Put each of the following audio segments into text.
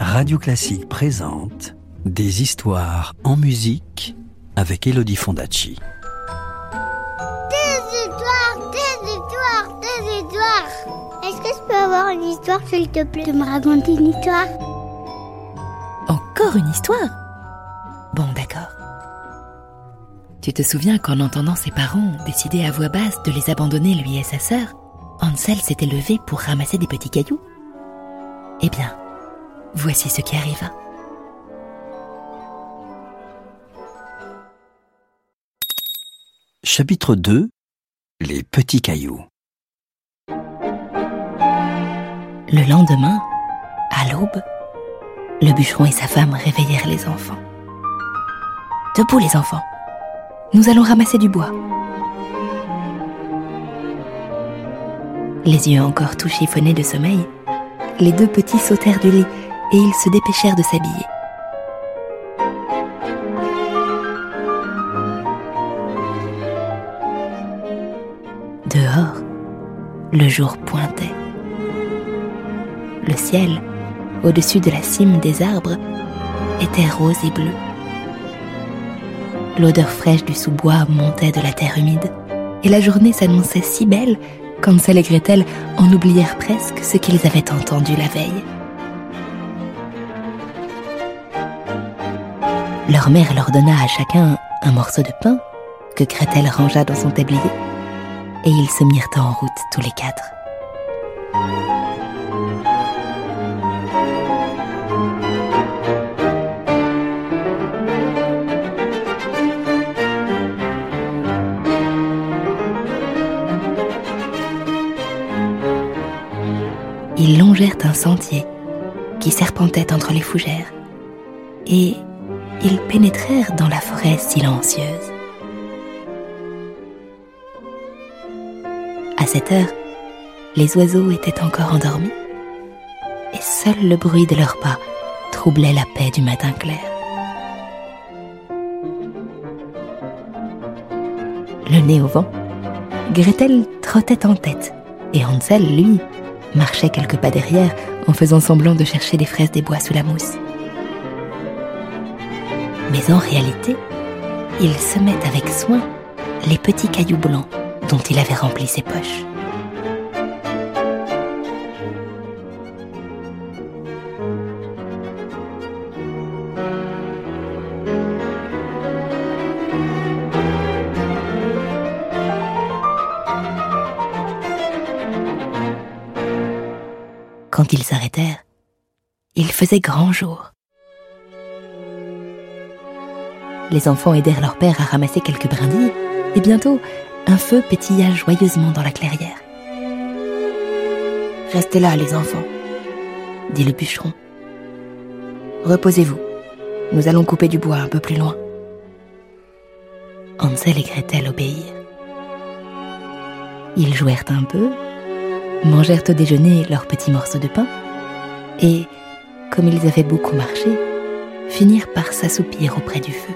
Radio Classique présente Des histoires en musique avec Elodie Fondacci. Des histoires, des histoires, des histoires. Est-ce que je peux avoir une histoire, s'il te plaît, de me raconter une histoire? Encore une histoire? Bon, d'accord. Tu te souviens qu'en entendant ses parents décider à voix basse de les abandonner lui et sa sœur, Hansel s'était levé pour ramasser des petits cailloux? Eh bien, voici ce qui arriva. Chapitre 2 Les petits cailloux. Le lendemain, à l'aube, le bûcheron et sa femme réveillèrent les enfants. Debout les enfants, nous allons ramasser du bois. Les yeux encore tout chiffonnés de sommeil, les deux petits sautèrent du lit et ils se dépêchèrent de s'habiller. Dehors, le jour pointait. Le ciel, au-dessus de la cime des arbres, était rose et bleu. L'odeur fraîche du sous-bois montait de la terre humide, et la journée s'annonçait si belle qu'Ansel et Gretel en oublièrent presque ce qu'ils avaient entendu la veille. Leur mère leur donna à chacun un morceau de pain que Gretel rangea dans son tablier, et ils se mirent en route tous les quatre. Ils longèrent un sentier qui serpentait entre les fougères, et ils pénétrèrent dans la forêt silencieuse. À cette heure, les oiseaux étaient encore endormis, et seul le bruit de leurs pas troublait la paix du matin clair. Le nez au vent, Gretel trottait en tête, et Hansel, lui, marchait quelques pas derrière en faisant semblant de chercher des fraises des bois sous la mousse. Mais en réalité, il semait avec soin les petits cailloux blancs dont il avait rempli ses poches. Quand ils s'arrêtèrent, il faisait grand jour. Les enfants aidèrent leur père à ramasser quelques brindilles, et bientôt, un feu pétilla joyeusement dans la clairière. Restez là, les enfants, dit le bûcheron. Reposez-vous, nous allons couper du bois un peu plus loin. Hansel et Gretel obéirent. Ils jouèrent un peu, mangèrent au déjeuner leurs petits morceaux de pain, et, comme ils avaient beaucoup marché, finirent par s'assoupir auprès du feu.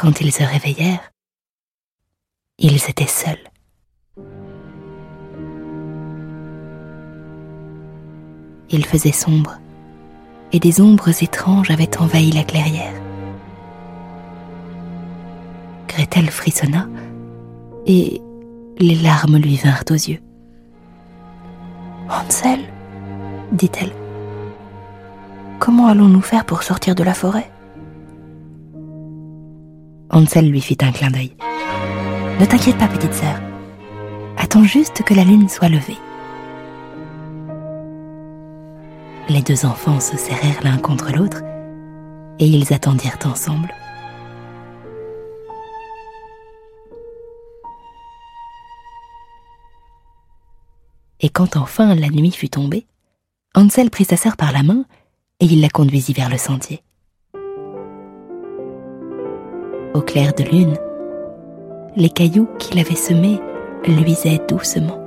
Quand ils se réveillèrent, ils étaient seuls. Il faisait sombre, et des ombres étranges avaient envahi la clairière. Gretel frissonna, et les larmes lui vinrent aux yeux. Hansel, dit-elle, comment allons-nous faire pour sortir de la forêt? Hansel lui fit un clin d'œil. Ne t'inquiète pas, petite sœur. Attends juste que la lune soit levée. Les deux enfants se serrèrent l'un contre l'autre et ils attendirent ensemble. Et quand enfin la nuit fut tombée, Hansel prit sa sœur par la main et il la conduisit vers le sentier. Au clair de lune, les cailloux qu'il avait semés luisaient doucement,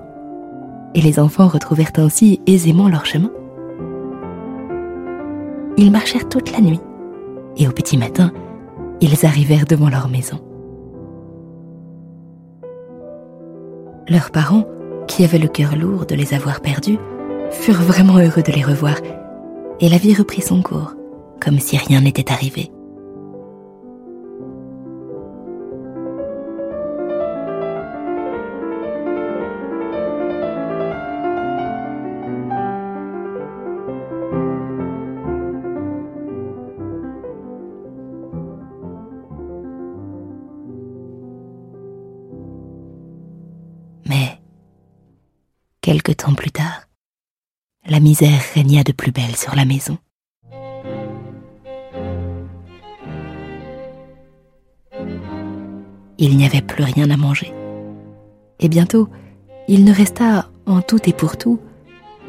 et les enfants retrouvèrent ainsi aisément leur chemin. Ils marchèrent toute la nuit, et au petit matin, ils arrivèrent devant leur maison. Leurs parents, qui avaient le cœur lourd de les avoir perdus, furent vraiment heureux de les revoir, et la vie reprit son cours, comme si rien n'était arrivé. Quelque temps plus tard, la misère régna de plus belle sur la maison. Il n'y avait plus rien à manger. Et bientôt, il ne resta en tout et pour tout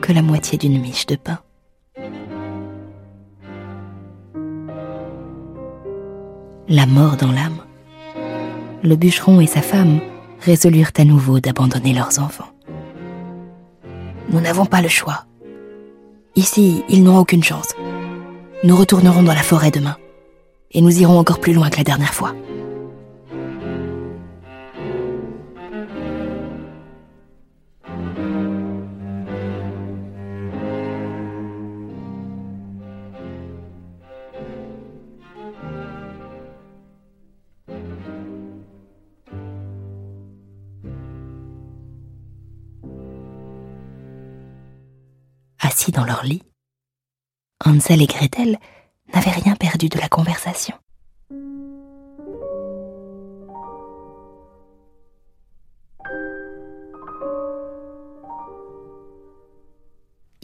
que la moitié d'une miche de pain. La mort dans l'âme, le bûcheron et sa femme résolurent à nouveau d'abandonner leurs enfants. Nous n'avons pas le choix. Ici, ils n'ont aucune chance. Nous retournerons dans la forêt demain. Et nous irons encore plus loin que la dernière fois. Assis dans leur lit, Hansel et Gretel n'avaient rien perdu de la conversation.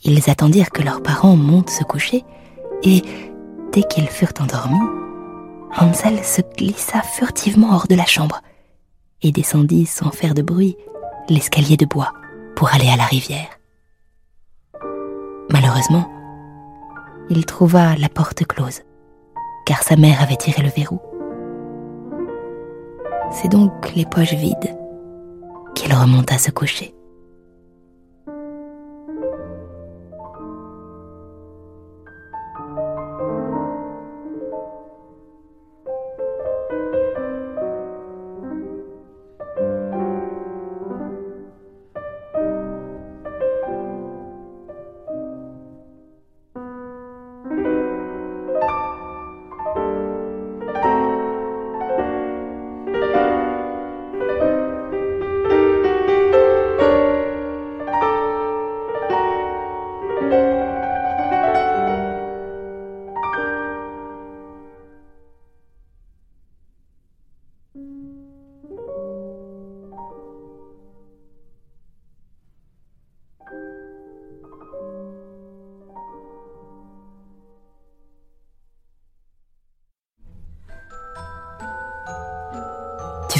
Ils attendirent que leurs parents montent se coucher et, dès qu'ils furent endormis, Hansel se glissa furtivement hors de la chambre et descendit sans faire de bruit l'escalier de bois pour aller à la rivière. Malheureusement, il trouva la porte close, car sa mère avait tiré le verrou. C'est donc les poches vides qu'il remonta se coucher.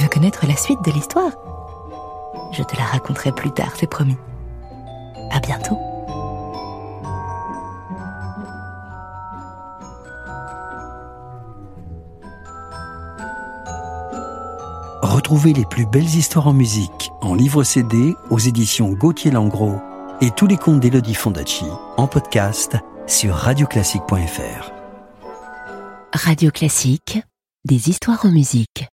Tu veux connaître la suite de l'histoire Je te la raconterai plus tard, c'est promis. À bientôt. Retrouvez les plus belles histoires en musique en livre CD aux éditions Gauthier Langros et tous les contes d'Elodie Fondacci en podcast sur radioclassique.fr. Radio Classique, des histoires en musique.